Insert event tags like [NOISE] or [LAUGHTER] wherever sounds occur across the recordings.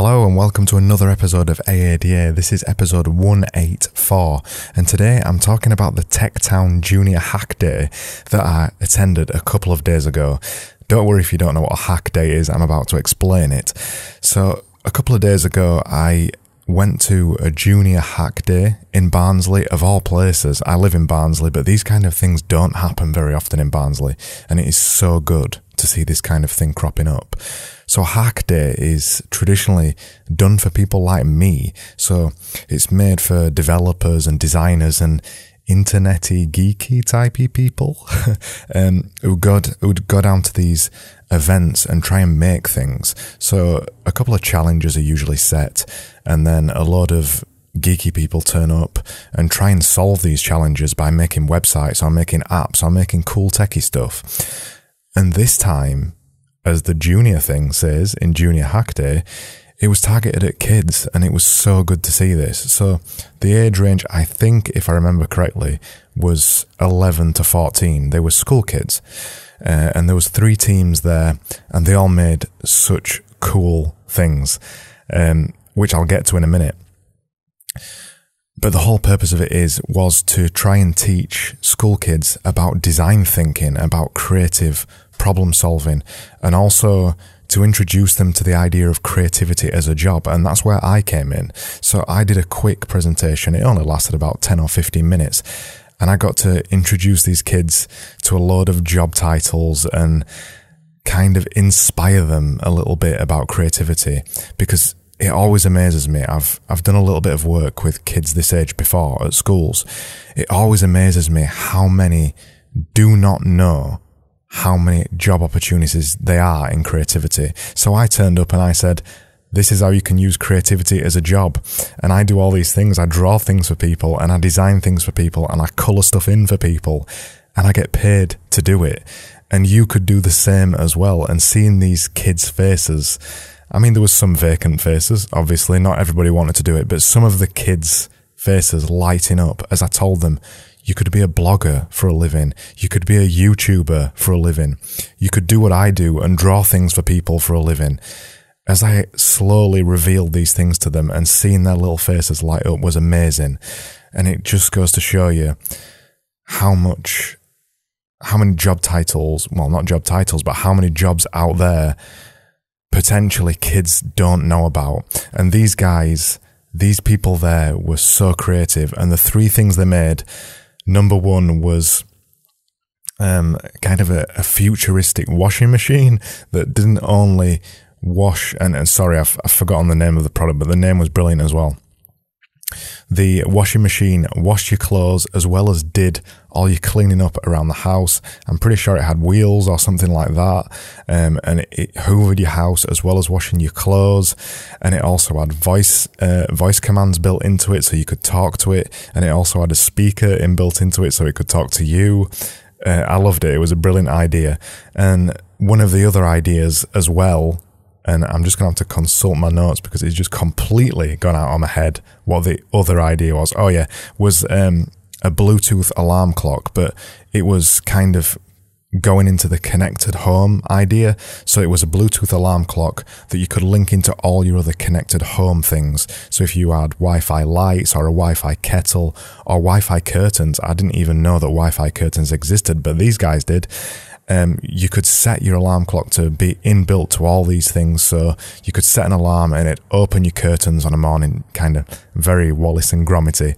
Hello and welcome to another episode of AADA. This is episode 184 and today I'm talking about the Techtown Junior Hack Day that I attended a couple of days ago. Don't worry if you don't know what a hack day is, I'm about to explain it. So, a couple of days ago I went to a junior hack day in Barnsley, of all places. I live in Barnsley, but these kind of things don't happen very often in Barnsley, and it is so good to see this kind of thing cropping up. So Hack Day is traditionally done for people like me. So it's made for developers and designers and internety geeky typey people [LAUGHS] um, who go who go down to these events and try and make things. So a couple of challenges are usually set, and then a lot of geeky people turn up and try and solve these challenges by making websites or making apps or making cool techie stuff. And this time, as the junior thing says in Junior Hack Day, it was targeted at kids and it was so good to see this. So the age range, I think, if I remember correctly, was 11 to 14. They were school kids. Uh, and there was three teams there and they all made such cool things, um, which I'll get to in a minute. But the whole purpose of it is, was to try and teach school kids about design thinking, about creative problem solving, and also to introduce them to the idea of creativity as a job. And that's where I came in. So I did a quick presentation. It only lasted about 10 or 15 minutes. And I got to introduce these kids to a load of job titles and kind of inspire them a little bit about creativity because it always amazes me. I've, I've done a little bit of work with kids this age before at schools. It always amazes me how many do not know how many job opportunities there are in creativity. So I turned up and I said, this is how you can use creativity as a job. And I do all these things. I draw things for people and I design things for people and I color stuff in for people and I get paid to do it. And you could do the same as well. And seeing these kids' faces, I mean, there was some vacant faces, obviously. Not everybody wanted to do it, but some of the kids' faces lighting up as I told them, you could be a blogger for a living. You could be a YouTuber for a living. You could do what I do and draw things for people for a living. As I slowly revealed these things to them and seeing their little faces light up was amazing. And it just goes to show you how much, how many job titles, well, not job titles, but how many jobs out there potentially kids don't know about. And these guys, these people there were so creative. And the three things they made Number one was um, kind of a, a, futuristic washing machine that didn't only wash, and, and sorry, I've, I've forgotten the name of the product, but the name was brilliant as well. The washing machine washed your clothes as well as did all your cleaning up around the house. I'm pretty sure it had wheels or something like that. Um, and it, it, hoovered your house as well as washing your clothes. And it also had voice, uh, voice commands built into it so you could talk to it. And it also had a speaker inbuilt into it so it could talk to you. Uh, I loved it. It was a brilliant idea. And one of the other ideas as well and I'm just going to have to consult my notes because it's just completely gone out of my head what the other idea was. Oh yeah, was um, a Bluetooth alarm clock, but it was kind of going into the connected home idea. So it was a Bluetooth alarm clock that you could link into all your other connected home things. So if you had Wi-Fi lights or a Wi-Fi kettle or Wi-Fi curtains, I didn't even know that Wi-Fi curtains existed, but these guys did um, you could set your alarm clock to be inbuilt to all these things. So you could set an alarm and it open your curtains on a morning, kind of very Wallace and Gromity.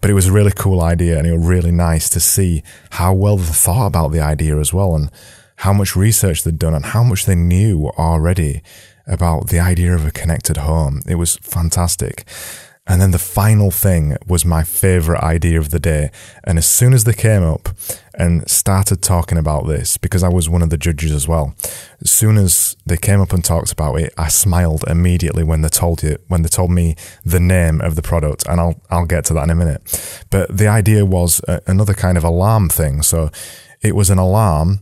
But it was a really cool idea and it was really nice to see how well they thought about the idea as well and how much research they'd done and how much they knew already about the idea of a connected home. It was fantastic. And then the final thing was my favorite idea of the day. And as soon as they came up and started talking about this, because I was one of the judges as well, as soon as they came up and talked about it, I smiled immediately when they told you, when they told me the name of the product. And I'll, I'll get to that in a minute. But the idea was a, another kind of alarm thing. So it was an alarm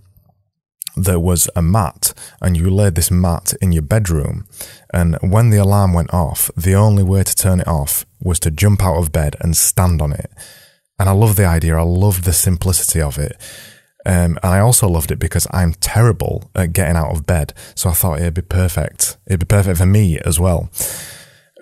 there was a mat and you laid this mat in your bedroom. And when the alarm went off, the only way to turn it off was to jump out of bed and stand on it. And I love the idea. I love the simplicity of it. Um, and I also loved it because I'm terrible at getting out of bed. So I thought it'd be perfect. It'd be perfect for me as well.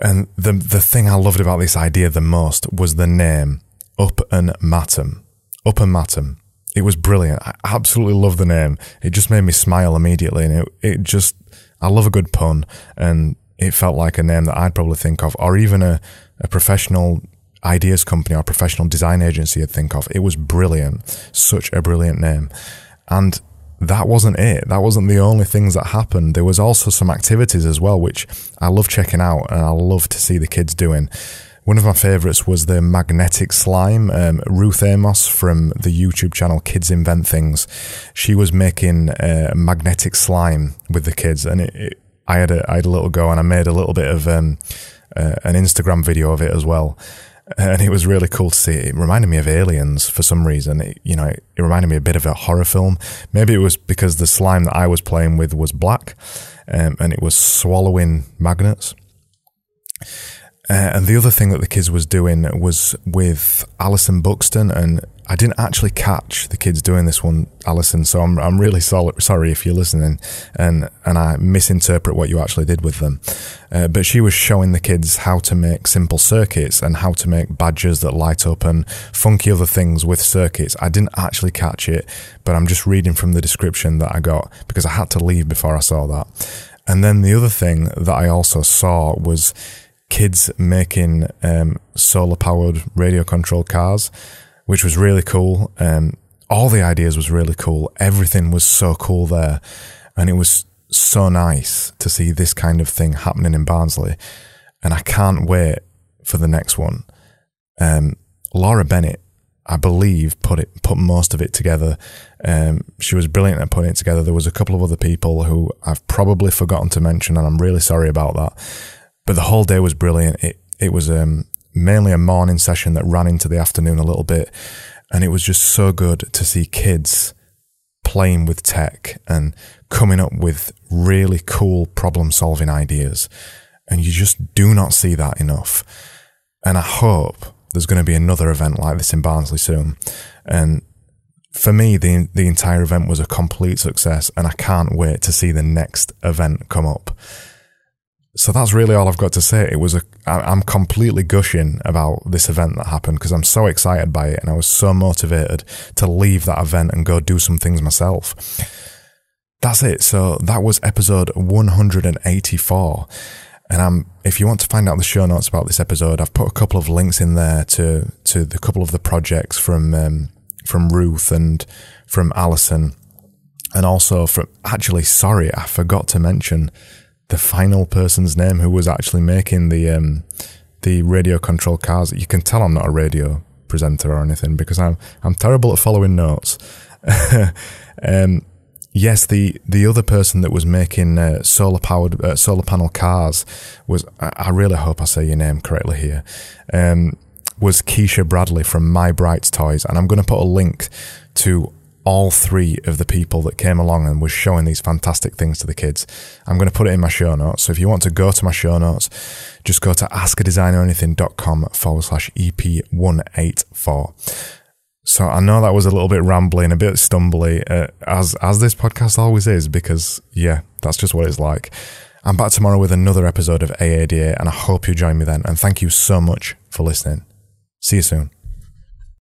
And the the thing I loved about this idea the most was the name Up and Matum. Up and Matum. It was brilliant. I absolutely love the name. It just made me smile immediately, and it it just I love a good pun, and it felt like a name that I'd probably think of, or even a a professional ideas company or professional design agency I'd think of. It was brilliant. Such a brilliant name. And that wasn't it. That wasn't the only things that happened. There was also some activities as well, which I love checking out and I love to see the kids doing. One of my favourites was the magnetic slime. Um, Ruth Amos from the YouTube channel Kids Invent Things. She was making uh, magnetic slime with the kids, and it, it, I had a I had a little go, and I made a little bit of um, uh, an Instagram video of it as well [LAUGHS] and it was really cool to see. It reminded me of Aliens for some reason. It, you know, it, it reminded me a bit of a horror film. Maybe it was because the slime that I was playing with was black, um, and it was swallowing magnets. Uh, and the other thing that the kids was doing was with Alison Buxton, and I didn't actually catch the kids doing this one, Alison. So I'm I'm really sorry, if you're listening, and and I misinterpret what you actually did with them. Uh, but she was showing the kids how to make simple circuits and how to make badges that light up and funky other things with circuits. I didn't actually catch it, but I'm just reading from the description that I got because I had to leave before I saw that. And then the other thing that I also saw was kids making um, solar powered radio controlled cars, which was really cool. Um, all the ideas was really cool. Everything was so cool there. And it was so nice to see this kind of thing happening in Barnsley. And I can't wait for the next one. Um, Laura Bennett, I believe, put it put most of it together. Um, she was brilliant at putting it together. There was a couple of other people who I've probably forgotten to mention, and I'm really sorry about that. But the whole day was brilliant. It it was um, mainly a morning session that ran into the afternoon a little bit, and it was just so good to see kids playing with tech and coming up with really cool problem solving ideas. And you just do not see that enough. And I hope there's going to be another event like this in Barnsley soon. And for me, the the entire event was a complete success, and I can't wait to see the next event come up. So that's really all I've got to say. It was a, I'm completely gushing about this event that happened because I'm so excited by it and I was so motivated to leave that event and go do some things myself. That's it. So that was episode 184. And I'm, if you want to find out the show notes about this episode, I've put a couple of links in there to, to the couple of the projects from, um, from Ruth and from Alison. And also from, actually, sorry, I forgot to mention the final person's name who was actually making the um, the radio control cars. You can tell I'm not a radio presenter or anything because I'm I'm terrible at following notes. [LAUGHS] um, yes, the the other person that was making uh, solar powered uh, solar panel cars was I, I, really hope I say your name correctly here. Um, was Keisha Bradley from My Bright Toys, and I'm going to put a link to all three of the people that came along and was showing these fantastic things to the kids. I'm going to put it in my show notes. So if you want to go to my show notes, just go to askadesigneranything.com forward slash EP184. So I know that was a little bit rambling, a bit stumbly, uh, as, as this podcast always is, because yeah, that's just what it's like. I'm back tomorrow with another episode of AADA and I hope you join me then. And thank you so much for listening. See you soon.